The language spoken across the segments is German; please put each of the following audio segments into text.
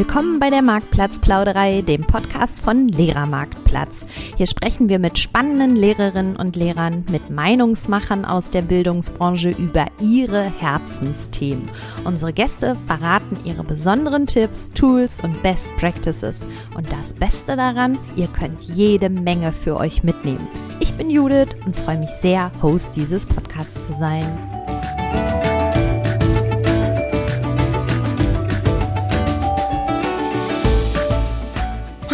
Willkommen bei der Marktplatzplauderei, dem Podcast von Lehrermarktplatz. Hier sprechen wir mit spannenden Lehrerinnen und Lehrern, mit Meinungsmachern aus der Bildungsbranche über ihre Herzensthemen. Unsere Gäste verraten ihre besonderen Tipps, Tools und Best Practices. Und das Beste daran, ihr könnt jede Menge für euch mitnehmen. Ich bin Judith und freue mich sehr, Host dieses Podcasts zu sein.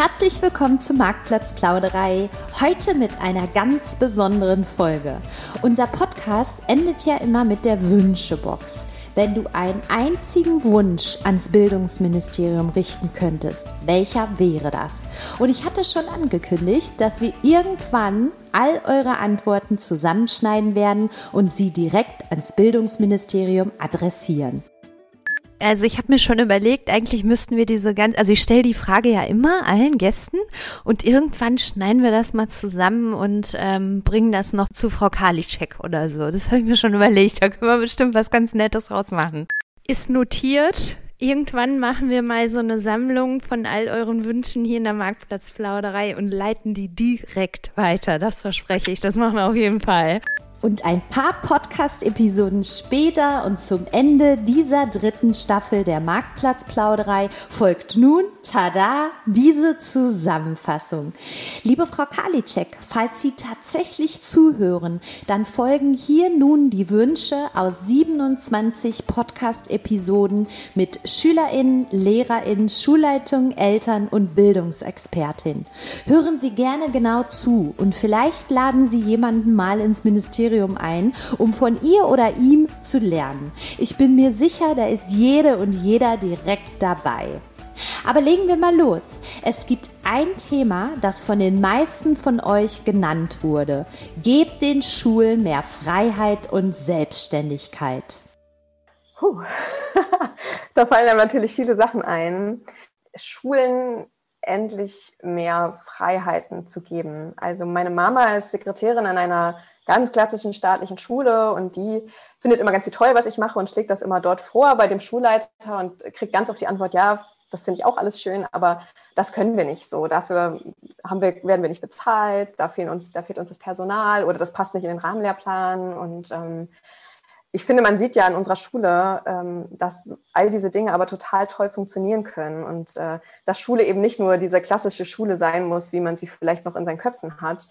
Herzlich willkommen zur Marktplatzplauderei. Heute mit einer ganz besonderen Folge. Unser Podcast endet ja immer mit der Wünschebox. Wenn du einen einzigen Wunsch ans Bildungsministerium richten könntest, welcher wäre das? Und ich hatte schon angekündigt, dass wir irgendwann all eure Antworten zusammenschneiden werden und sie direkt ans Bildungsministerium adressieren also ich habe mir schon überlegt, eigentlich müssten wir diese ganz, also ich stelle die Frage ja immer allen Gästen und irgendwann schneiden wir das mal zusammen und ähm, bringen das noch zu Frau Karliczek oder so. Das habe ich mir schon überlegt, da können wir bestimmt was ganz Nettes rausmachen. Ist notiert. Irgendwann machen wir mal so eine Sammlung von all euren Wünschen hier in der Marktplatzplauderei und leiten die direkt weiter. Das verspreche ich. Das machen wir auf jeden Fall. Und ein paar Podcast-Episoden später und zum Ende dieser dritten Staffel der Marktplatzplauderei folgt nun, tada, diese Zusammenfassung. Liebe Frau Karliczek, falls Sie tatsächlich zuhören, dann folgen hier nun die Wünsche aus 27 Podcast-Episoden mit SchülerInnen, LehrerInnen, Schulleitungen, Eltern und Bildungsexpertin. Hören Sie gerne genau zu und vielleicht laden Sie jemanden mal ins Ministerium Ministerium ein, um von ihr oder ihm zu lernen. Ich bin mir sicher, da ist jede und jeder direkt dabei. Aber legen wir mal los. Es gibt ein Thema, das von den meisten von euch genannt wurde. Gebt den Schulen mehr Freiheit und Selbstständigkeit. Puh. da fallen einem natürlich viele Sachen ein. Schulen endlich mehr Freiheiten zu geben. Also meine Mama ist Sekretärin an einer ganz klassischen staatlichen Schule und die findet immer ganz viel toll, was ich mache und schlägt das immer dort vor bei dem Schulleiter und kriegt ganz oft die Antwort, ja, das finde ich auch alles schön, aber das können wir nicht so. Dafür haben wir, werden wir nicht bezahlt, da, fehlen uns, da fehlt uns das Personal oder das passt nicht in den Rahmenlehrplan. Und ähm, ich finde, man sieht ja an unserer Schule, ähm, dass all diese Dinge aber total toll funktionieren können und äh, dass Schule eben nicht nur diese klassische Schule sein muss, wie man sie vielleicht noch in seinen Köpfen hat.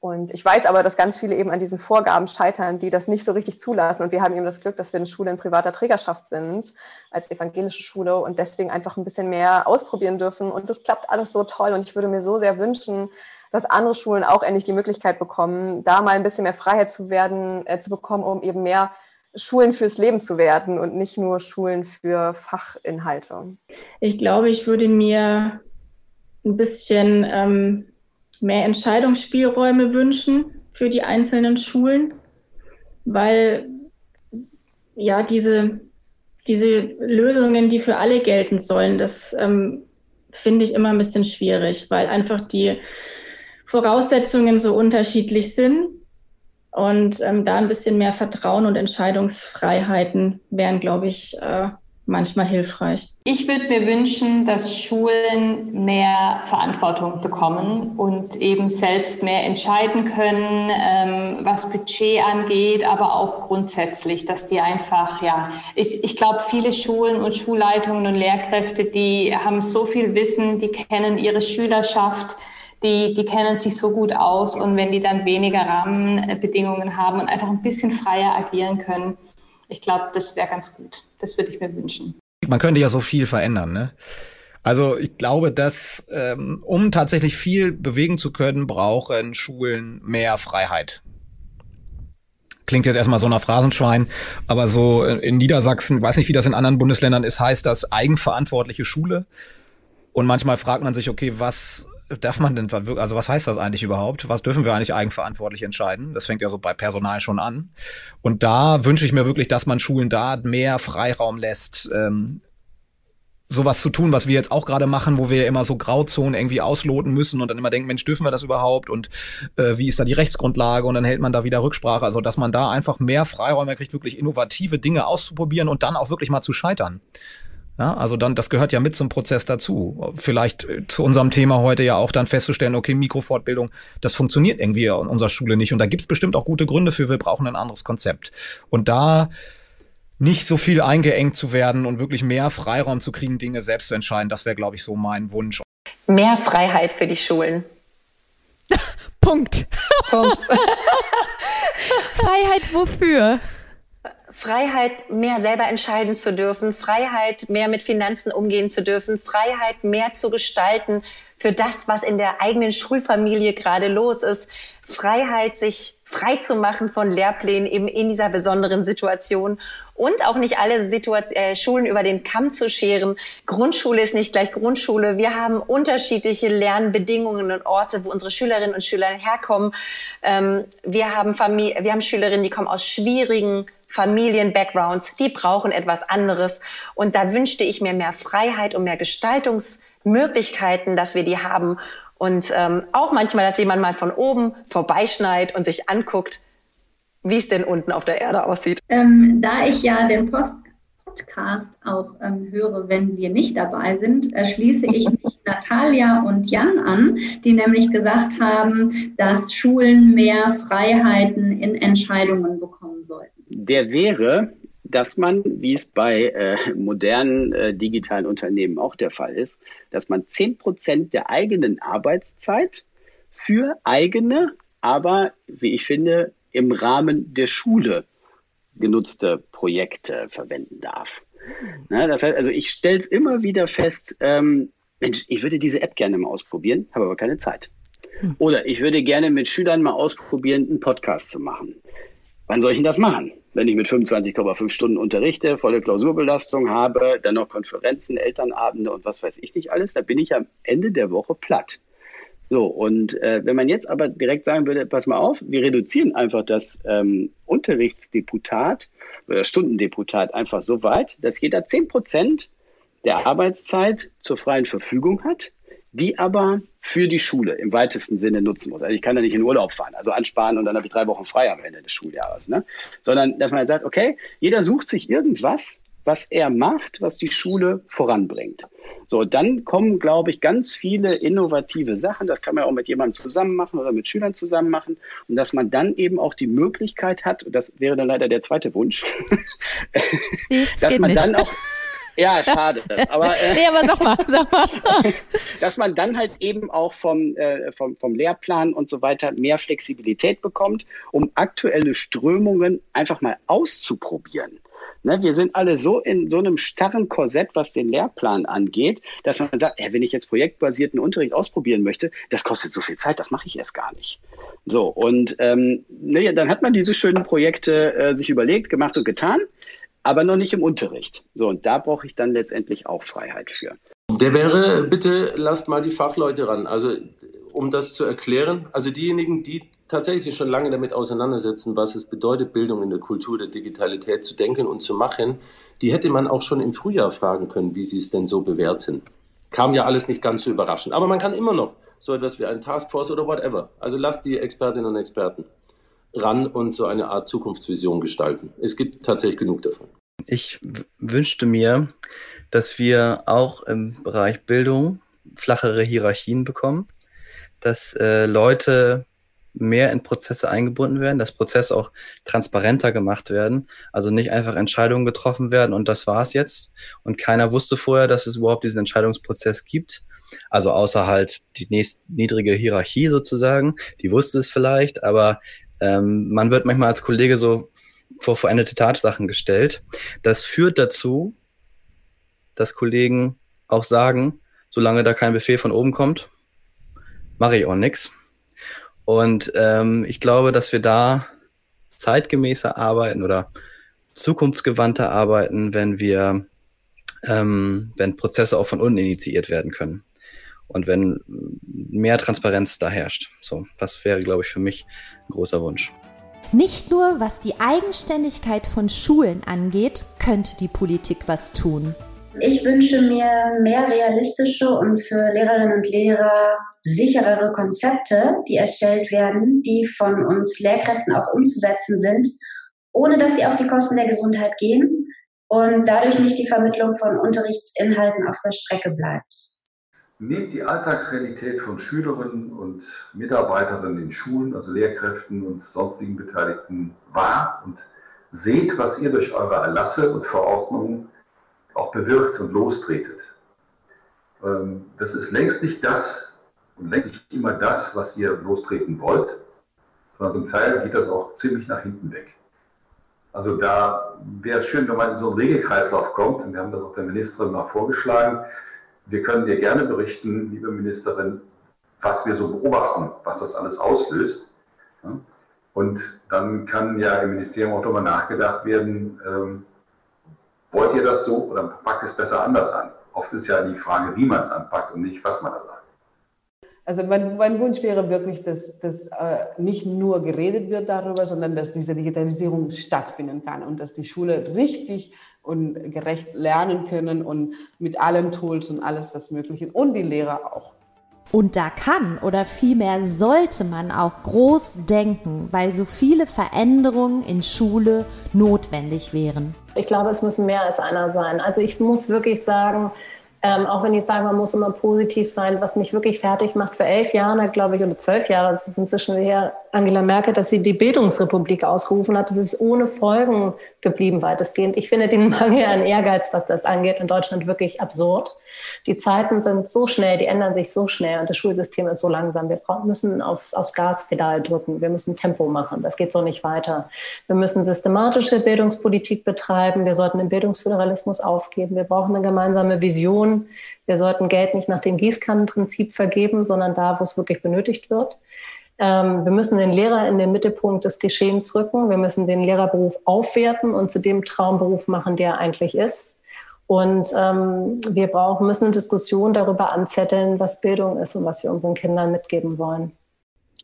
Und ich weiß aber, dass ganz viele eben an diesen Vorgaben scheitern, die das nicht so richtig zulassen. Und wir haben eben das Glück, dass wir eine Schule in privater Trägerschaft sind, als evangelische Schule und deswegen einfach ein bisschen mehr ausprobieren dürfen. Und das klappt alles so toll. Und ich würde mir so sehr wünschen, dass andere Schulen auch endlich die Möglichkeit bekommen, da mal ein bisschen mehr Freiheit zu werden, äh, zu bekommen, um eben mehr Schulen fürs Leben zu werden und nicht nur Schulen für Fachinhalte. Ich glaube, ich würde mir ein bisschen ähm mehr Entscheidungsspielräume wünschen für die einzelnen Schulen, weil ja diese, diese Lösungen, die für alle gelten sollen, das ähm, finde ich immer ein bisschen schwierig, weil einfach die Voraussetzungen so unterschiedlich sind. Und ähm, da ein bisschen mehr Vertrauen und Entscheidungsfreiheiten wären, glaube ich, äh, manchmal hilfreich. Ich würde mir wünschen, dass Schulen mehr Verantwortung bekommen und eben selbst mehr entscheiden können, ähm, was Budget angeht, aber auch grundsätzlich, dass die einfach, ja, ich, ich glaube, viele Schulen und Schulleitungen und Lehrkräfte, die haben so viel Wissen, die kennen ihre Schülerschaft. Die, die kennen sich so gut aus und wenn die dann weniger Rahmenbedingungen haben und einfach ein bisschen freier agieren können, ich glaube, das wäre ganz gut. Das würde ich mir wünschen. Man könnte ja so viel verändern, ne? Also ich glaube, dass ähm, um tatsächlich viel bewegen zu können, brauchen Schulen mehr Freiheit. Klingt jetzt erstmal so nach Phrasenschwein, aber so in Niedersachsen, weiß nicht, wie das in anderen Bundesländern ist, heißt das eigenverantwortliche Schule. Und manchmal fragt man sich, okay, was darf man denn, also was heißt das eigentlich überhaupt? Was dürfen wir eigentlich eigenverantwortlich entscheiden? Das fängt ja so bei Personal schon an. Und da wünsche ich mir wirklich, dass man Schulen da mehr Freiraum lässt, ähm, sowas zu tun, was wir jetzt auch gerade machen, wo wir immer so Grauzonen irgendwie ausloten müssen und dann immer denken, Mensch, dürfen wir das überhaupt und äh, wie ist da die Rechtsgrundlage und dann hält man da wieder Rücksprache. Also dass man da einfach mehr Freiräume kriegt, wirklich innovative Dinge auszuprobieren und dann auch wirklich mal zu scheitern. Ja, also dann, das gehört ja mit zum Prozess dazu. Vielleicht äh, zu unserem Thema heute ja auch dann festzustellen, okay, Mikrofortbildung, das funktioniert irgendwie in unserer Schule nicht. Und da gibt's bestimmt auch gute Gründe für, wir brauchen ein anderes Konzept. Und da nicht so viel eingeengt zu werden und wirklich mehr Freiraum zu kriegen, Dinge selbst zu entscheiden, das wäre, glaube ich, so mein Wunsch. Mehr Freiheit für die Schulen. Punkt. Punkt. Freiheit wofür? Freiheit, mehr selber entscheiden zu dürfen, Freiheit, mehr mit Finanzen umgehen zu dürfen, Freiheit, mehr zu gestalten für das, was in der eigenen Schulfamilie gerade los ist, Freiheit, sich frei zu machen von Lehrplänen eben in dieser besonderen Situation und auch nicht alle Situa äh, Schulen über den Kamm zu scheren. Grundschule ist nicht gleich Grundschule. Wir haben unterschiedliche Lernbedingungen und Orte, wo unsere Schülerinnen und Schüler herkommen. Ähm, wir haben Familie, wir haben Schülerinnen, die kommen aus schwierigen Familien-Backgrounds, die brauchen etwas anderes. Und da wünschte ich mir mehr Freiheit und mehr Gestaltungsmöglichkeiten, dass wir die haben. Und ähm, auch manchmal, dass jemand mal von oben vorbeischneit und sich anguckt, wie es denn unten auf der Erde aussieht. Ähm, da ich ja den Post Podcast auch ähm, höre, wenn wir nicht dabei sind, äh, schließe ich mich Natalia und Jan an, die nämlich gesagt haben, dass Schulen mehr Freiheiten in Entscheidungen bekommen sollten der wäre, dass man, wie es bei äh, modernen äh, digitalen Unternehmen auch der Fall ist, dass man zehn Prozent der eigenen Arbeitszeit für eigene, aber wie ich finde, im Rahmen der Schule genutzte Projekte verwenden darf. Na, das heißt, also ich stelle es immer wieder fest, ähm, Mensch, ich würde diese App gerne mal ausprobieren, habe aber keine Zeit. Hm. Oder ich würde gerne mit Schülern mal ausprobieren, einen Podcast zu machen. Wann soll ich denn das machen? Wenn ich mit 25,5 Stunden unterrichte, volle Klausurbelastung habe, dann noch Konferenzen, Elternabende und was weiß ich nicht alles, da bin ich am Ende der Woche platt. So, und äh, wenn man jetzt aber direkt sagen würde, pass mal auf, wir reduzieren einfach das ähm, Unterrichtsdeputat oder Stundendeputat einfach so weit, dass jeder 10 Prozent der Arbeitszeit zur freien Verfügung hat, die aber für die Schule im weitesten Sinne nutzen muss. Also ich kann da nicht in Urlaub fahren, also ansparen und dann habe ich drei Wochen frei am Ende des Schuljahres. Ne? Sondern dass man sagt, okay, jeder sucht sich irgendwas, was er macht, was die Schule voranbringt. So, dann kommen, glaube ich, ganz viele innovative Sachen. Das kann man auch mit jemandem zusammen machen oder mit Schülern zusammen machen. Und dass man dann eben auch die Möglichkeit hat, und das wäre dann leider der zweite Wunsch, dass man nicht. dann auch ja, schade. Aber, äh, nee, aber sag mal, sag mal. dass man dann halt eben auch vom, äh, vom, vom Lehrplan und so weiter mehr Flexibilität bekommt, um aktuelle Strömungen einfach mal auszuprobieren. Ne, wir sind alle so in so einem starren Korsett, was den Lehrplan angeht, dass man sagt, ey, wenn ich jetzt projektbasierten Unterricht ausprobieren möchte, das kostet so viel Zeit, das mache ich erst gar nicht. So, und ähm, ne, dann hat man diese schönen Projekte äh, sich überlegt, gemacht und getan aber noch nicht im Unterricht. So, und da brauche ich dann letztendlich auch Freiheit für. Der wäre, bitte lasst mal die Fachleute ran. Also, um das zu erklären, also diejenigen, die tatsächlich sich schon lange damit auseinandersetzen, was es bedeutet, Bildung in der Kultur der Digitalität zu denken und zu machen, die hätte man auch schon im Frühjahr fragen können, wie sie es denn so bewerten. Kam ja alles nicht ganz so überraschend. Aber man kann immer noch so etwas wie ein Taskforce oder whatever. Also lasst die Expertinnen und Experten ran und so eine Art Zukunftsvision gestalten. Es gibt tatsächlich genug davon. Ich wünschte mir, dass wir auch im Bereich Bildung flachere Hierarchien bekommen, dass äh, Leute mehr in Prozesse eingebunden werden, dass Prozesse auch transparenter gemacht werden, also nicht einfach Entscheidungen getroffen werden und das war's jetzt und keiner wusste vorher, dass es überhaupt diesen Entscheidungsprozess gibt. Also außer halt die nächst niedrige Hierarchie sozusagen, die wusste es vielleicht, aber ähm, man wird manchmal als Kollege so vor veränderte Tatsachen gestellt. Das führt dazu, dass Kollegen auch sagen, solange da kein Befehl von oben kommt, mache ich auch nichts. Und ähm, ich glaube, dass wir da zeitgemäßer arbeiten oder zukunftsgewandter arbeiten, wenn wir, ähm, wenn Prozesse auch von unten initiiert werden können und wenn mehr Transparenz da herrscht. So, das wäre, glaube ich, für mich ein großer Wunsch. Nicht nur was die Eigenständigkeit von Schulen angeht, könnte die Politik was tun. Ich wünsche mir mehr realistische und für Lehrerinnen und Lehrer sicherere Konzepte, die erstellt werden, die von uns Lehrkräften auch umzusetzen sind, ohne dass sie auf die Kosten der Gesundheit gehen. und dadurch nicht die Vermittlung von Unterrichtsinhalten auf der Strecke bleibt. Nehmt die Alltagsrealität von Schülerinnen und Mitarbeiterinnen in Schulen, also Lehrkräften und sonstigen Beteiligten wahr und seht, was ihr durch eure Erlasse und Verordnungen auch bewirkt und lostretet. Ähm, das ist längst nicht das und längst nicht immer das, was ihr lostreten wollt, sondern zum Teil geht das auch ziemlich nach hinten weg. Also da wäre es schön, wenn man in so einen Regelkreislauf kommt, und wir haben das auch der Ministerin mal vorgeschlagen, wir können dir gerne berichten, liebe Ministerin, was wir so beobachten, was das alles auslöst. Und dann kann ja im Ministerium auch darüber nachgedacht werden, ähm, wollt ihr das so oder packt es besser anders an? Oft ist ja die Frage, wie man es anpackt und nicht, was man da sagt. Also mein, mein, Wunsch wäre wirklich, dass, dass äh, nicht nur geredet wird darüber, sondern dass diese Digitalisierung stattfinden kann und dass die Schule richtig und gerecht lernen können und mit allen Tools und alles, was möglich ist und die Lehrer auch. Und da kann oder vielmehr sollte man auch groß denken, weil so viele Veränderungen in Schule notwendig wären. Ich glaube, es müssen mehr als einer sein. Also ich muss wirklich sagen, ähm, auch wenn ich sage, man muss immer positiv sein, was mich wirklich fertig macht. Vor elf Jahren, glaube ich, oder zwölf Jahre, das ist inzwischen her, Angela Merkel, dass sie die Bildungsrepublik ausgerufen hat. Das ist ohne Folgen geblieben weitestgehend. Ich finde den Mangel an Ehrgeiz, was das angeht, in Deutschland wirklich absurd. Die Zeiten sind so schnell, die ändern sich so schnell und das Schulsystem ist so langsam. Wir müssen aufs, aufs Gaspedal drücken. Wir müssen Tempo machen. Das geht so nicht weiter. Wir müssen systematische Bildungspolitik betreiben. Wir sollten den Bildungsföderalismus aufgeben. Wir brauchen eine gemeinsame Vision. Wir sollten Geld nicht nach dem Gießkannenprinzip vergeben, sondern da, wo es wirklich benötigt wird. Ähm, wir müssen den Lehrer in den Mittelpunkt des Geschehens rücken. Wir müssen den Lehrerberuf aufwerten und zu dem Traumberuf machen, der er eigentlich ist. Und ähm, wir brauchen, müssen eine Diskussion darüber anzetteln, was Bildung ist und was wir unseren Kindern mitgeben wollen.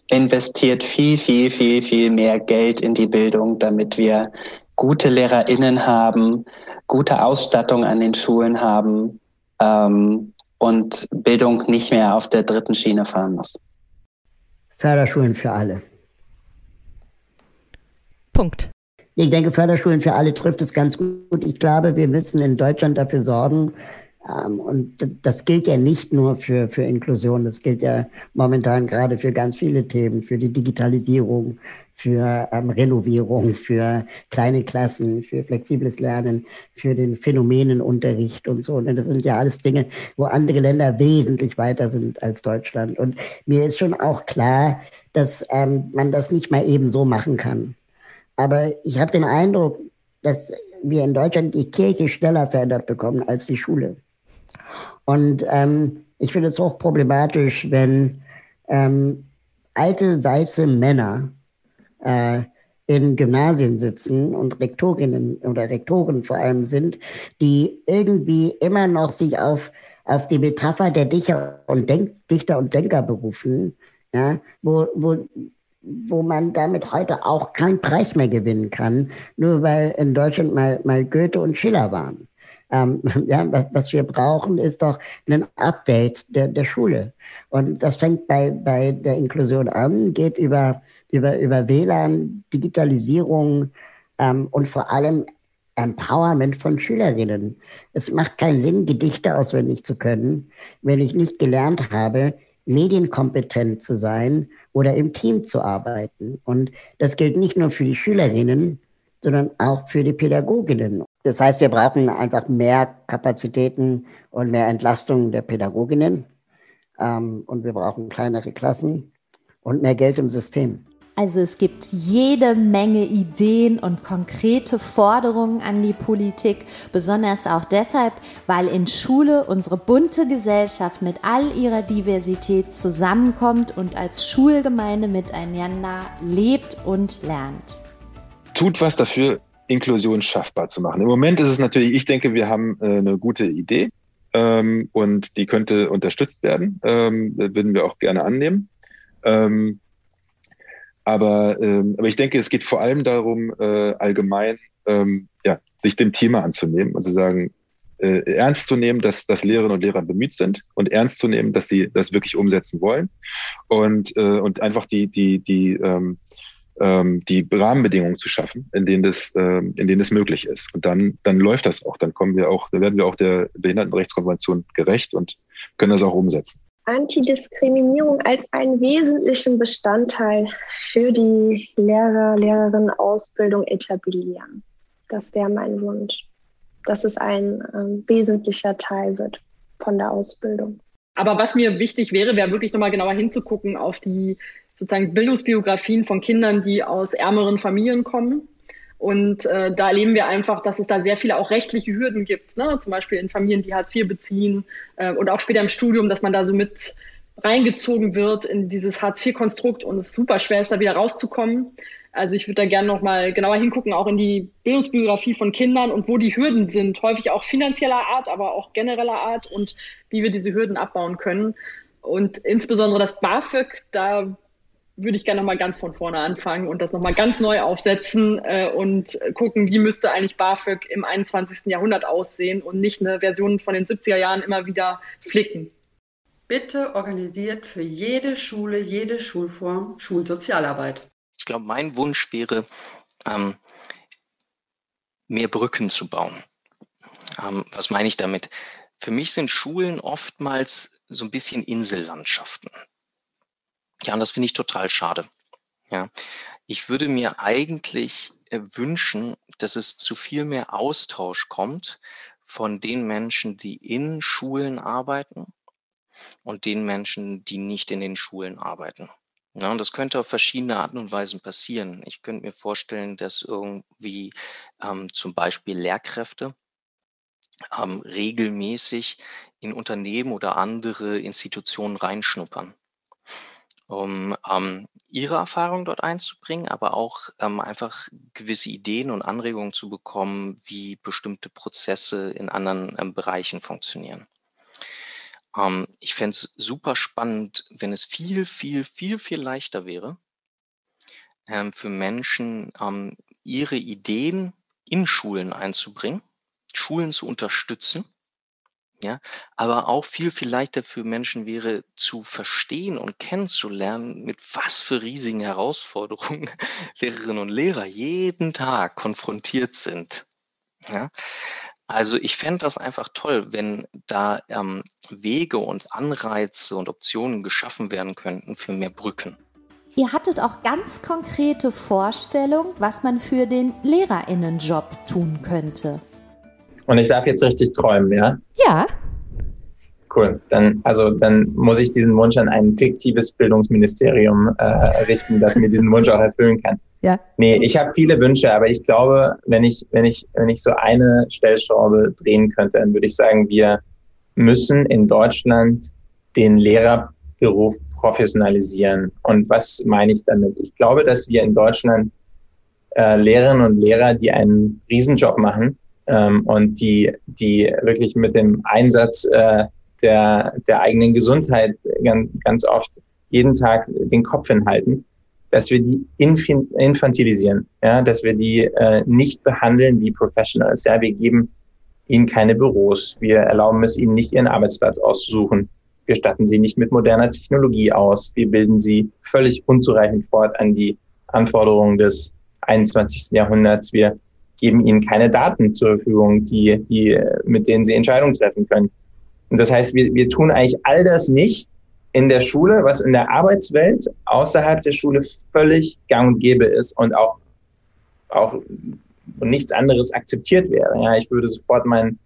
Investiert viel, viel, viel, viel mehr Geld in die Bildung, damit wir gute LehrerInnen haben, gute Ausstattung an den Schulen haben ähm, und Bildung nicht mehr auf der dritten Schiene fahren muss. Förderschulen für alle. Punkt. Ich denke, Förderschulen für alle trifft es ganz gut. Ich glaube, wir müssen in Deutschland dafür sorgen, und das gilt ja nicht nur für, für Inklusion, das gilt ja momentan gerade für ganz viele Themen, für die Digitalisierung, für ähm, Renovierung, für kleine Klassen, für flexibles Lernen, für den Phänomenenunterricht und so. Und das sind ja alles Dinge, wo andere Länder wesentlich weiter sind als Deutschland. Und mir ist schon auch klar, dass ähm, man das nicht mal eben so machen kann. Aber ich habe den Eindruck, dass wir in Deutschland die Kirche schneller verändert bekommen als die Schule. Und ähm, ich finde es hochproblematisch, wenn ähm, alte weiße Männer äh, in Gymnasien sitzen und Rektorinnen oder Rektoren vor allem sind, die irgendwie immer noch sich auf, auf die Metapher der Dichter und, Denk, Dichter und Denker berufen, ja, wo, wo, wo man damit heute auch keinen Preis mehr gewinnen kann, nur weil in Deutschland mal, mal Goethe und Schiller waren. Ähm, ja, was wir brauchen, ist doch ein Update der, der Schule. Und das fängt bei, bei der Inklusion an, geht über, über, über WLAN, Digitalisierung ähm, und vor allem Empowerment von Schülerinnen. Es macht keinen Sinn, Gedichte auswendig zu können, wenn ich nicht gelernt habe, medienkompetent zu sein oder im Team zu arbeiten. Und das gilt nicht nur für die Schülerinnen, sondern auch für die Pädagoginnen. Das heißt, wir brauchen einfach mehr Kapazitäten und mehr Entlastung der Pädagoginnen. Ähm, und wir brauchen kleinere Klassen und mehr Geld im System. Also es gibt jede Menge Ideen und konkrete Forderungen an die Politik, besonders auch deshalb, weil in Schule unsere bunte Gesellschaft mit all ihrer Diversität zusammenkommt und als Schulgemeinde miteinander lebt und lernt. Tut was dafür, Inklusion schaffbar zu machen. Im Moment ist es natürlich, ich denke, wir haben äh, eine gute Idee ähm, und die könnte unterstützt werden. Ähm, würden wir auch gerne annehmen. Ähm, aber, ähm, aber ich denke, es geht vor allem darum, äh, allgemein ähm, ja, sich dem Thema anzunehmen und zu sagen, äh, ernst zu nehmen, dass, dass Lehrerinnen und Lehrer bemüht sind und ernst zu nehmen, dass sie das wirklich umsetzen wollen und, äh, und einfach die, die, die, ähm, die Rahmenbedingungen zu schaffen, in denen das, ähm, in denen das möglich ist. Und dann, dann läuft das auch. Dann kommen wir auch, dann werden wir auch der Behindertenrechtskonvention gerecht und können das auch umsetzen. Antidiskriminierung als einen wesentlichen Bestandteil für die Lehrer, Lehrerinnen-Ausbildung etablieren. Das wäre mein Wunsch, dass es ein äh, wesentlicher Teil wird von der Ausbildung. Aber was mir wichtig wäre, wäre wirklich nochmal genauer hinzugucken auf die sozusagen Bildungsbiografien von Kindern, die aus ärmeren Familien kommen. Und äh, da erleben wir einfach, dass es da sehr viele auch rechtliche Hürden gibt, ne? zum Beispiel in Familien, die Hartz IV beziehen äh, und auch später im Studium, dass man da so mit reingezogen wird in dieses Hartz IV-Konstrukt und es super schwer ist, da wieder rauszukommen. Also ich würde da gerne nochmal genauer hingucken, auch in die Bildungsbiografie von Kindern und wo die Hürden sind, häufig auch finanzieller Art, aber auch genereller Art und wie wir diese Hürden abbauen können. Und insbesondere das BAföG, da würde ich gerne nochmal ganz von vorne anfangen und das nochmal ganz neu aufsetzen äh, und gucken, wie müsste eigentlich BAföG im 21. Jahrhundert aussehen und nicht eine Version von den 70er Jahren immer wieder flicken. Bitte organisiert für jede Schule, jede Schulform Schulsozialarbeit. Ich glaube, mein Wunsch wäre, ähm, mehr Brücken zu bauen. Ähm, was meine ich damit? Für mich sind Schulen oftmals so ein bisschen Insellandschaften. Ja, und das finde ich total schade. Ja, ich würde mir eigentlich äh, wünschen, dass es zu viel mehr Austausch kommt von den Menschen, die in Schulen arbeiten und den Menschen, die nicht in den Schulen arbeiten. Ja, und das könnte auf verschiedene Arten und Weisen passieren. Ich könnte mir vorstellen, dass irgendwie ähm, zum Beispiel Lehrkräfte ähm, regelmäßig in Unternehmen oder andere Institutionen reinschnuppern, um ähm, ihre Erfahrung dort einzubringen, aber auch ähm, einfach gewisse Ideen und Anregungen zu bekommen, wie bestimmte Prozesse in anderen ähm, Bereichen funktionieren. Ähm, ich fände es super spannend, wenn es viel, viel, viel, viel leichter wäre, ähm, für Menschen ähm, ihre Ideen in Schulen einzubringen, Schulen zu unterstützen. Ja, aber auch viel, viel leichter für Menschen wäre zu verstehen und kennenzulernen, mit was für riesigen Herausforderungen Lehrerinnen und Lehrer jeden Tag konfrontiert sind. Ja, also ich fände das einfach toll, wenn da ähm, Wege und Anreize und Optionen geschaffen werden könnten für mehr Brücken. Ihr hattet auch ganz konkrete Vorstellungen, was man für den Lehrerinnenjob tun könnte. Und ich darf jetzt richtig träumen, ja? Ja. Cool. Dann, also, dann muss ich diesen Wunsch an ein fiktives Bildungsministerium äh, richten, das mir diesen Wunsch auch erfüllen kann. Ja. Nee, ich habe viele Wünsche, aber ich glaube, wenn ich, wenn ich, wenn ich so eine Stellschraube drehen könnte, dann würde ich sagen, wir müssen in Deutschland den Lehrerberuf professionalisieren. Und was meine ich damit? Ich glaube, dass wir in Deutschland äh, Lehrerinnen und Lehrer, die einen Riesenjob machen ähm, und die, die wirklich mit dem Einsatz äh, der, der eigenen Gesundheit ganz, ganz oft jeden Tag den Kopf hinhalten, dass wir die infantilisieren, ja, dass wir die äh, nicht behandeln wie Professionals. Ja, wir geben ihnen keine Büros, wir erlauben es ihnen nicht, ihren Arbeitsplatz auszusuchen. Wir statten sie nicht mit moderner Technologie aus. Wir bilden sie völlig unzureichend fort an die Anforderungen des 21. Jahrhunderts. Wir geben ihnen keine Daten zur Verfügung, die, die, mit denen sie Entscheidungen treffen können. Und das heißt, wir, wir tun eigentlich all das nicht, in der Schule, was in der Arbeitswelt außerhalb der Schule völlig gang und gäbe ist und auch, auch nichts anderes akzeptiert wäre. Ja, ich würde sofort meinen,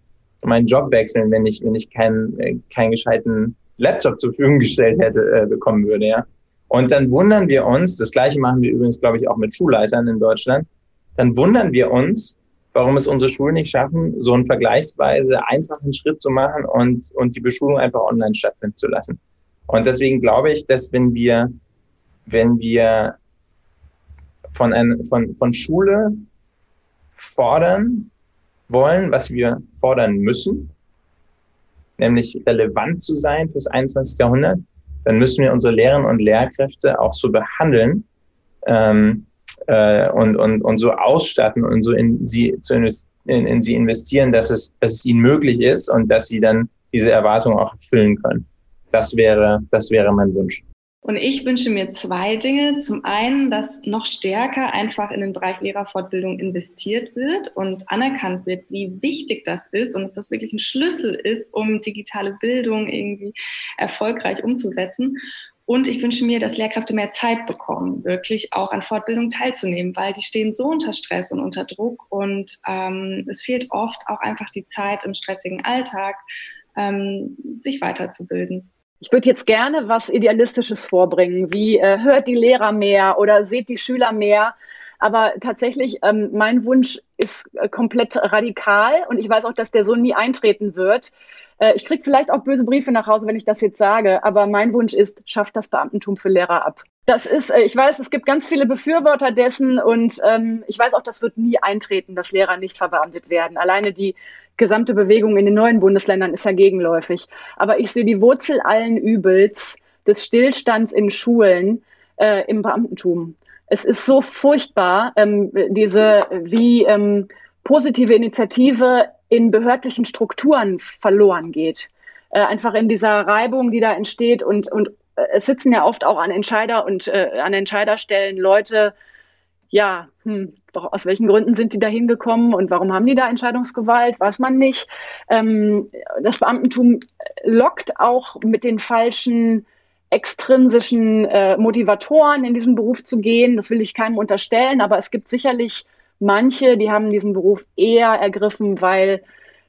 meinen Job wechseln, wenn ich, wenn ich keinen, keinen gescheiten Laptop zur Verfügung gestellt hätte, äh, bekommen würde, ja. Und dann wundern wir uns, das gleiche machen wir übrigens, glaube ich, auch mit Schulleitern in Deutschland, dann wundern wir uns, warum es unsere Schulen nicht schaffen, so einen vergleichsweise einfachen Schritt zu machen und, und die Beschulung einfach online stattfinden zu lassen. Und deswegen glaube ich, dass wenn wir, wenn wir von, ein, von, von Schule fordern wollen, was wir fordern müssen, nämlich relevant zu sein fürs 21. Jahrhundert, dann müssen wir unsere Lehrerinnen und Lehrkräfte auch so behandeln ähm, äh, und, und, und so ausstatten und so in sie, zu in, in sie investieren, dass es, dass es ihnen möglich ist und dass sie dann diese Erwartungen auch erfüllen können. Das wäre, das wäre mein Wunsch. Und ich wünsche mir zwei Dinge. Zum einen, dass noch stärker einfach in den Bereich Lehrerfortbildung investiert wird und anerkannt wird, wie wichtig das ist und dass das wirklich ein Schlüssel ist, um digitale Bildung irgendwie erfolgreich umzusetzen. Und ich wünsche mir, dass Lehrkräfte mehr Zeit bekommen, wirklich auch an Fortbildung teilzunehmen, weil die stehen so unter Stress und unter Druck und ähm, es fehlt oft auch einfach die Zeit im stressigen Alltag, ähm, sich weiterzubilden. Ich würde jetzt gerne was Idealistisches vorbringen, wie äh, hört die Lehrer mehr oder seht die Schüler mehr. Aber tatsächlich, ähm, mein Wunsch ist äh, komplett radikal und ich weiß auch, dass der so nie eintreten wird. Äh, ich kriege vielleicht auch böse Briefe nach Hause, wenn ich das jetzt sage, aber mein Wunsch ist, schafft das Beamtentum für Lehrer ab. Das ist, äh, ich weiß, es gibt ganz viele Befürworter dessen und ähm, ich weiß auch, das wird nie eintreten, dass Lehrer nicht verbeamtet werden. Alleine die gesamte Bewegung in den neuen Bundesländern ist ja gegenläufig. Aber ich sehe die Wurzel allen Übels des Stillstands in Schulen äh, im Beamtentum es ist so furchtbar, ähm, diese wie ähm, positive Initiative in behördlichen Strukturen verloren geht. Äh, einfach in dieser Reibung, die da entsteht und, und äh, es sitzen ja oft auch an Entscheider und äh, an Entscheiderstellen Leute, ja, hm, aus welchen Gründen sind die da hingekommen und warum haben die da Entscheidungsgewalt, weiß man nicht. Ähm, das Beamtentum lockt auch mit den falschen extrinsischen äh, Motivatoren in diesen Beruf zu gehen. Das will ich keinem unterstellen, aber es gibt sicherlich manche, die haben diesen Beruf eher ergriffen, weil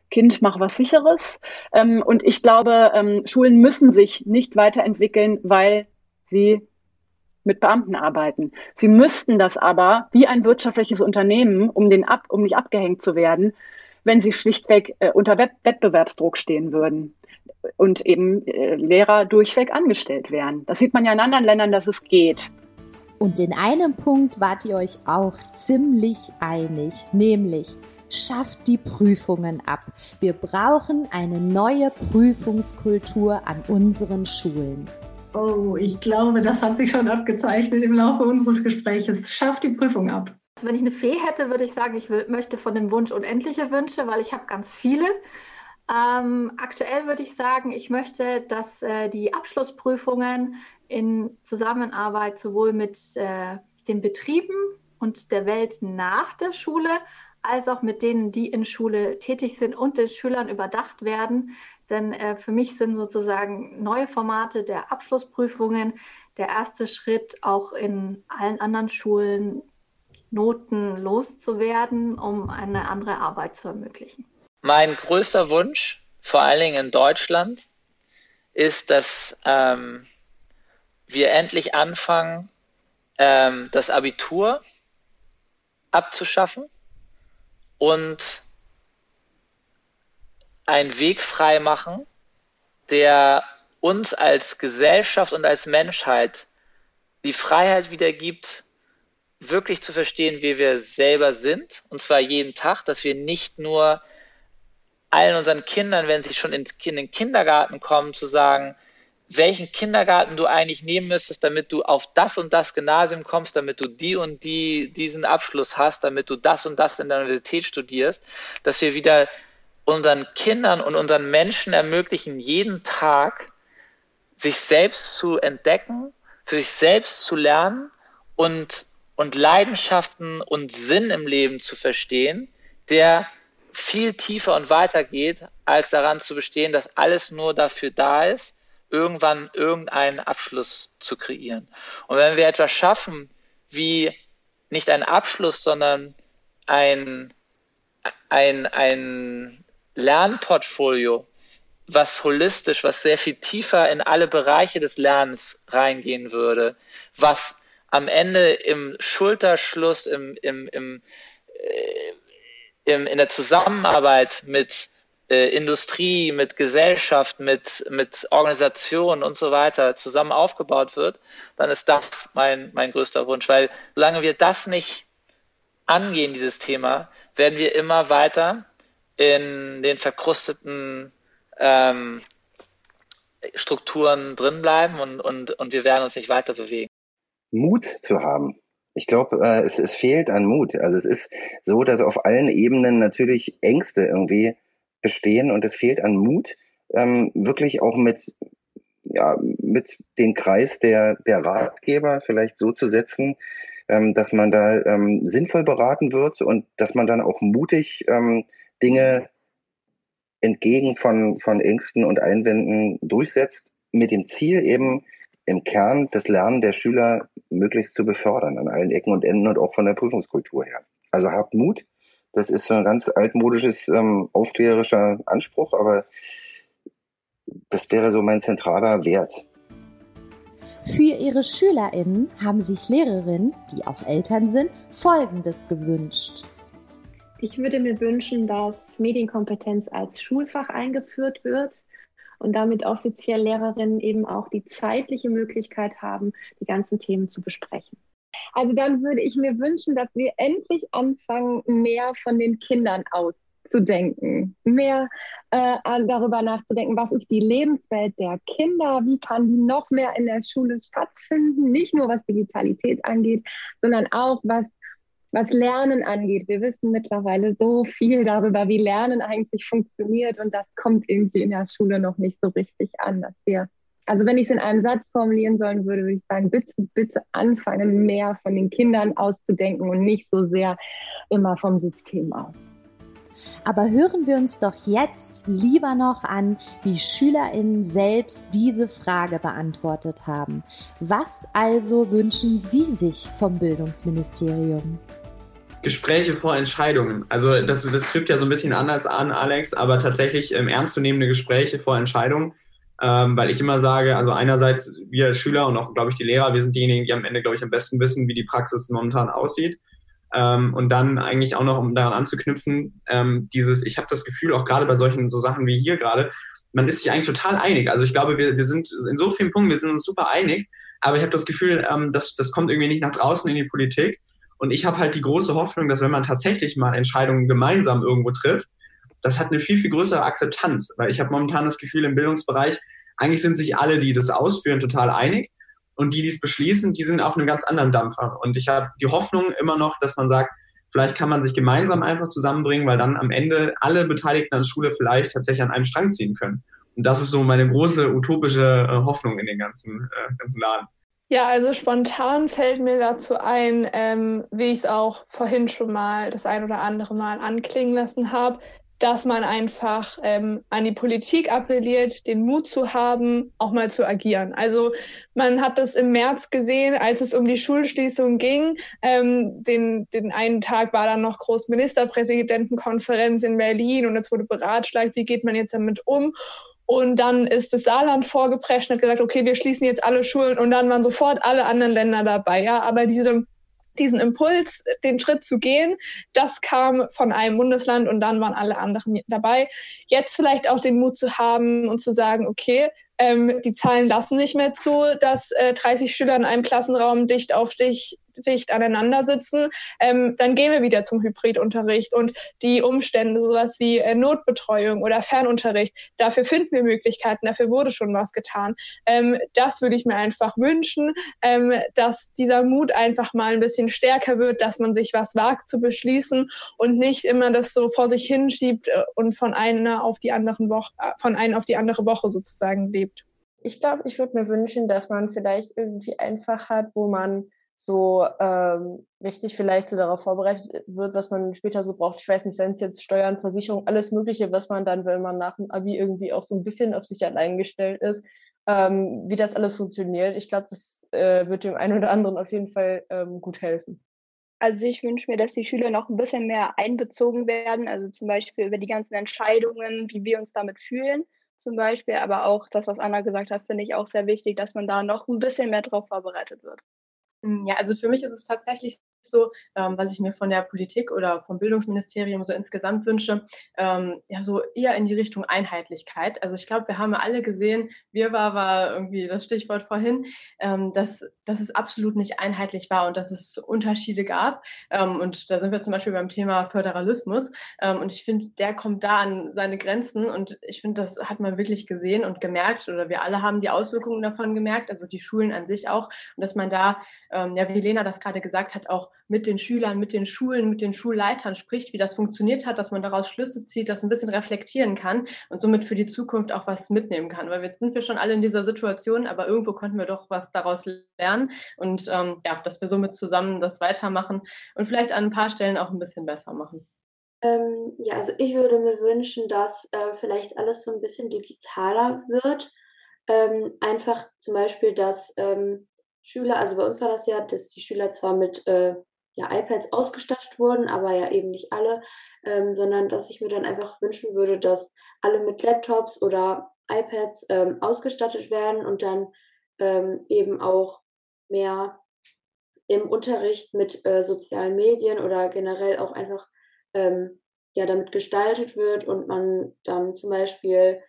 Kind mach was sicheres. Ähm, und ich glaube, ähm, Schulen müssen sich nicht weiterentwickeln, weil sie mit Beamten arbeiten. Sie müssten das aber wie ein wirtschaftliches Unternehmen, um den ab, um nicht abgehängt zu werden, wenn sie schlichtweg äh, unter Wett Wettbewerbsdruck stehen würden und eben äh, Lehrer durchweg angestellt werden. Das sieht man ja in anderen Ländern, dass es geht. Und in einem Punkt wart ihr euch auch ziemlich einig, nämlich schafft die Prüfungen ab. Wir brauchen eine neue Prüfungskultur an unseren Schulen. Oh, ich glaube, das hat sich schon abgezeichnet im Laufe unseres Gesprächs. Schafft die Prüfung ab. Wenn ich eine Fee hätte, würde ich sagen, ich möchte von dem Wunsch unendliche Wünsche, weil ich habe ganz viele. Ähm, aktuell würde ich sagen, ich möchte, dass äh, die Abschlussprüfungen in Zusammenarbeit sowohl mit äh, den Betrieben und der Welt nach der Schule als auch mit denen, die in Schule tätig sind und den Schülern überdacht werden. Denn äh, für mich sind sozusagen neue Formate der Abschlussprüfungen der erste Schritt, auch in allen anderen Schulen Noten loszuwerden, um eine andere Arbeit zu ermöglichen. Mein größter Wunsch, vor allen Dingen in Deutschland, ist, dass ähm, wir endlich anfangen, ähm, das Abitur abzuschaffen und einen Weg frei machen, der uns als Gesellschaft und als Menschheit die Freiheit wiedergibt, wirklich zu verstehen, wie wir selber sind, und zwar jeden Tag, dass wir nicht nur allen unseren Kindern, wenn sie schon in, in den Kindergarten kommen, zu sagen, welchen Kindergarten du eigentlich nehmen müsstest, damit du auf das und das Gymnasium kommst, damit du die und die diesen Abschluss hast, damit du das und das in der Universität studierst, dass wir wieder unseren Kindern und unseren Menschen ermöglichen, jeden Tag sich selbst zu entdecken, für sich selbst zu lernen und, und Leidenschaften und Sinn im Leben zu verstehen, der viel tiefer und weiter geht, als daran zu bestehen, dass alles nur dafür da ist, irgendwann irgendeinen Abschluss zu kreieren. Und wenn wir etwas schaffen, wie nicht ein Abschluss, sondern ein, ein, ein Lernportfolio, was holistisch, was sehr viel tiefer in alle Bereiche des Lernens reingehen würde, was am Ende im Schulterschluss, im, im, im, äh, im, in der Zusammenarbeit mit äh, Industrie, mit Gesellschaft, mit, mit Organisationen und so weiter zusammen aufgebaut wird, dann ist das mein, mein größter Wunsch. Weil solange wir das nicht angehen, dieses Thema, werden wir immer weiter in den verkrusteten ähm, Strukturen drinbleiben und, und, und wir werden uns nicht weiter bewegen. Mut zu haben, ich glaube, äh, es, es fehlt an Mut. Also es ist so, dass auf allen Ebenen natürlich Ängste irgendwie bestehen und es fehlt an Mut, ähm, wirklich auch mit, ja, mit dem Kreis der, der Ratgeber vielleicht so zu setzen, ähm, dass man da ähm, sinnvoll beraten wird und dass man dann auch mutig ähm, Dinge entgegen von, von Ängsten und Einwänden durchsetzt, mit dem Ziel eben im Kern das Lernen der Schüler möglichst zu befördern, an allen Ecken und Enden und auch von der Prüfungskultur her. Also habt Mut, das ist so ein ganz altmodisches, ähm, aufklärerischer Anspruch, aber das wäre so mein zentraler Wert. Für ihre SchülerInnen haben sich Lehrerinnen, die auch Eltern sind, Folgendes gewünscht. Ich würde mir wünschen, dass Medienkompetenz als Schulfach eingeführt wird und damit offiziell Lehrerinnen eben auch die zeitliche Möglichkeit haben, die ganzen Themen zu besprechen. Also dann würde ich mir wünschen, dass wir endlich anfangen, mehr von den Kindern auszudenken, mehr äh, darüber nachzudenken, was ist die Lebenswelt der Kinder, wie kann die noch mehr in der Schule stattfinden, nicht nur was Digitalität angeht, sondern auch was was Lernen angeht. Wir wissen mittlerweile so viel darüber, wie Lernen eigentlich funktioniert und das kommt irgendwie in der Schule noch nicht so richtig an, dass wir also wenn ich es in einem Satz formulieren sollen würde, würde ich sagen, bitte, bitte anfangen, mehr von den Kindern auszudenken und nicht so sehr immer vom System aus. Aber hören wir uns doch jetzt lieber noch an, wie SchülerInnen selbst diese Frage beantwortet haben. Was also wünschen Sie sich vom Bildungsministerium? Gespräche vor Entscheidungen. Also das, das trifft ja so ein bisschen anders an, Alex, aber tatsächlich ähm, ernstzunehmende Gespräche vor Entscheidungen ähm, weil ich immer sage, also einerseits wir Schüler und auch, glaube ich, die Lehrer, wir sind diejenigen, die am Ende, glaube ich, am besten wissen, wie die Praxis momentan aussieht. Ähm, und dann eigentlich auch noch, um daran anzuknüpfen, ähm, dieses, ich habe das Gefühl, auch gerade bei solchen so Sachen wie hier gerade, man ist sich eigentlich total einig. Also ich glaube, wir, wir sind in so vielen Punkten, wir sind uns super einig, aber ich habe das Gefühl, ähm, dass das kommt irgendwie nicht nach draußen in die Politik. Und ich habe halt die große Hoffnung, dass wenn man tatsächlich mal Entscheidungen gemeinsam irgendwo trifft, das hat eine viel, viel größere Akzeptanz, weil ich habe momentan das Gefühl, im Bildungsbereich, eigentlich sind sich alle, die das ausführen, total einig. Und die, die es beschließen, die sind auf einem ganz anderen Dampfer. Und ich habe die Hoffnung immer noch, dass man sagt, vielleicht kann man sich gemeinsam einfach zusammenbringen, weil dann am Ende alle Beteiligten an Schule vielleicht tatsächlich an einem Strang ziehen können. Und das ist so meine große utopische äh, Hoffnung in den ganzen, äh, ganzen Laden. Ja, also spontan fällt mir dazu ein, ähm, wie ich es auch vorhin schon mal das ein oder andere Mal anklingen lassen habe, dass man einfach ähm, an die Politik appelliert, den Mut zu haben, auch mal zu agieren. Also man hat das im März gesehen, als es um die Schulschließung ging. Ähm, den, den einen Tag war dann noch Großministerpräsidentenkonferenz in Berlin und es wurde beratschlagt, wie geht man jetzt damit um. Und dann ist das Saarland vorgeprescht und hat gesagt, okay, wir schließen jetzt alle Schulen und dann waren sofort alle anderen Länder dabei. Ja, aber diese diesen Impuls, den Schritt zu gehen, das kam von einem Bundesland und dann waren alle anderen dabei. Jetzt vielleicht auch den Mut zu haben und zu sagen, okay, ähm, die Zahlen lassen nicht mehr zu, dass äh, 30 Schüler in einem Klassenraum dicht auf dich dicht aneinander sitzen, ähm, dann gehen wir wieder zum Hybridunterricht und die Umstände, sowas wie äh, Notbetreuung oder Fernunterricht, dafür finden wir Möglichkeiten, dafür wurde schon was getan. Ähm, das würde ich mir einfach wünschen, ähm, dass dieser Mut einfach mal ein bisschen stärker wird, dass man sich was wagt zu beschließen und nicht immer das so vor sich hinschiebt äh, und von einer auf die anderen Woche, äh, von einer auf die andere Woche sozusagen lebt. Ich glaube, ich würde mir wünschen, dass man vielleicht irgendwie einfach hat, wo man so ähm, richtig vielleicht so darauf vorbereitet wird, was man später so braucht. Ich weiß nicht, seien es jetzt Steuern, Versicherung, alles Mögliche, was man dann, wenn man nach dem Abi irgendwie auch so ein bisschen auf sich allein gestellt ist, ähm, wie das alles funktioniert. Ich glaube, das äh, wird dem einen oder anderen auf jeden Fall ähm, gut helfen. Also ich wünsche mir, dass die Schüler noch ein bisschen mehr einbezogen werden, also zum Beispiel über die ganzen Entscheidungen, wie wir uns damit fühlen zum Beispiel, aber auch das, was Anna gesagt hat, finde ich auch sehr wichtig, dass man da noch ein bisschen mehr drauf vorbereitet wird. Hm, ja, also für mich ist es tatsächlich so, ähm, was ich mir von der Politik oder vom Bildungsministerium so insgesamt wünsche, ähm, ja, so eher in die Richtung Einheitlichkeit. Also ich glaube, wir haben alle gesehen, wir war, war irgendwie das Stichwort vorhin, ähm, dass, dass es absolut nicht einheitlich war und dass es Unterschiede gab. Ähm, und da sind wir zum Beispiel beim Thema Föderalismus. Ähm, und ich finde, der kommt da an seine Grenzen und ich finde, das hat man wirklich gesehen und gemerkt oder wir alle haben die Auswirkungen davon gemerkt, also die Schulen an sich auch. Und dass man da, ähm, ja, wie Lena das gerade gesagt hat, auch mit den Schülern, mit den Schulen, mit den Schulleitern spricht, wie das funktioniert hat, dass man daraus Schlüsse zieht, das ein bisschen reflektieren kann und somit für die Zukunft auch was mitnehmen kann. Weil jetzt sind wir schon alle in dieser Situation, aber irgendwo konnten wir doch was daraus lernen und ähm, ja, dass wir somit zusammen das weitermachen und vielleicht an ein paar Stellen auch ein bisschen besser machen. Ähm, ja, also ich würde mir wünschen, dass äh, vielleicht alles so ein bisschen digitaler wird. Ähm, einfach zum Beispiel, dass ähm, Schüler, also bei uns war das ja, dass die Schüler zwar mit äh, ja, iPads ausgestattet wurden, aber ja eben nicht alle, ähm, sondern dass ich mir dann einfach wünschen würde, dass alle mit Laptops oder iPads ähm, ausgestattet werden und dann ähm, eben auch mehr im Unterricht mit äh, sozialen Medien oder generell auch einfach ähm, ja damit gestaltet wird und man dann zum Beispiel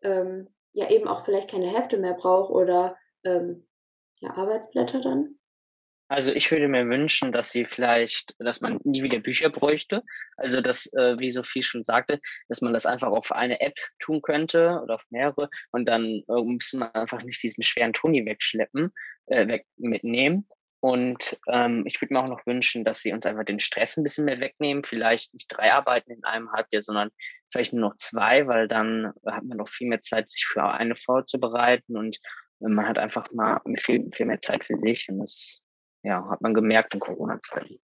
ähm, ja eben auch vielleicht keine Hefte mehr braucht oder ähm, ja, Arbeitsblätter dann. Also ich würde mir wünschen, dass sie vielleicht, dass man nie wieder Bücher bräuchte. Also dass, äh, wie Sophie schon sagte, dass man das einfach auf eine App tun könnte oder auf mehrere und dann äh, müssen man einfach nicht diesen schweren Toni wegschleppen, äh, weg mitnehmen, und ähm, ich würde mir auch noch wünschen, dass sie uns einfach den Stress ein bisschen mehr wegnehmen. Vielleicht nicht drei Arbeiten in einem Halbjahr, sondern vielleicht nur noch zwei, weil dann hat man noch viel mehr Zeit, sich für eine vorzubereiten und man hat einfach mal viel, viel mehr Zeit für sich. Und das ja, hat man gemerkt in Corona-Zeiten.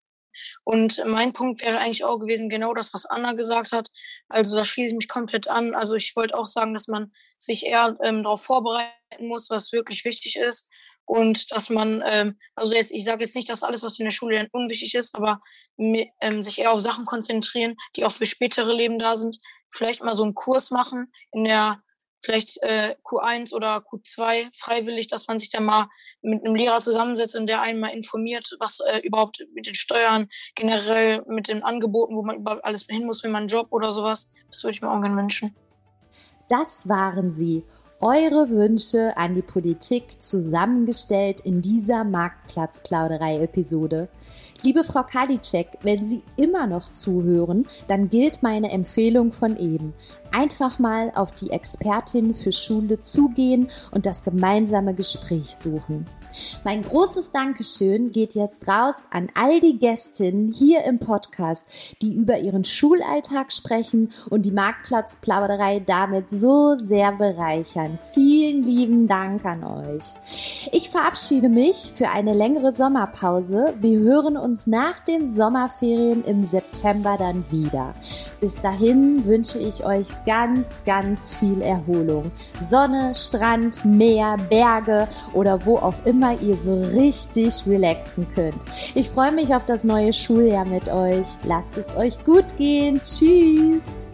Und mein Punkt wäre eigentlich auch gewesen, genau das, was Anna gesagt hat. Also da schließe ich mich komplett an. Also ich wollte auch sagen, dass man sich eher ähm, darauf vorbereiten muss, was wirklich wichtig ist und dass man, ähm, also jetzt, ich sage jetzt nicht, dass alles, was in der Schule lernt, unwichtig ist, aber ähm, sich eher auf Sachen konzentrieren, die auch für spätere Leben da sind. Vielleicht mal so einen Kurs machen in der vielleicht äh, Q1 oder Q2 freiwillig, dass man sich da mal mit einem Lehrer zusammensetzt und der einen mal informiert, was äh, überhaupt mit den Steuern, generell mit den Angeboten, wo man überhaupt alles hin muss, wenn man einen Job oder sowas. Das würde ich mir auch gerne wünschen. Das waren sie eure Wünsche an die Politik zusammengestellt in dieser Marktplatzplauderei-Episode. Liebe Frau Kadicek, wenn Sie immer noch zuhören, dann gilt meine Empfehlung von eben. Einfach mal auf die Expertin für Schule zugehen und das gemeinsame Gespräch suchen. Mein großes Dankeschön geht jetzt raus an all die Gästinnen hier im Podcast, die über ihren Schulalltag sprechen und die Marktplatzplauderei damit so sehr bereichern. Vielen lieben Dank an euch. Ich verabschiede mich für eine längere Sommerpause. Wir hören uns nach den Sommerferien im September dann wieder. Bis dahin wünsche ich euch ganz, ganz viel Erholung. Sonne, Strand, Meer, Berge oder wo auch immer immer ihr so richtig relaxen könnt. Ich freue mich auf das neue Schuljahr mit euch. Lasst es euch gut gehen. Tschüss.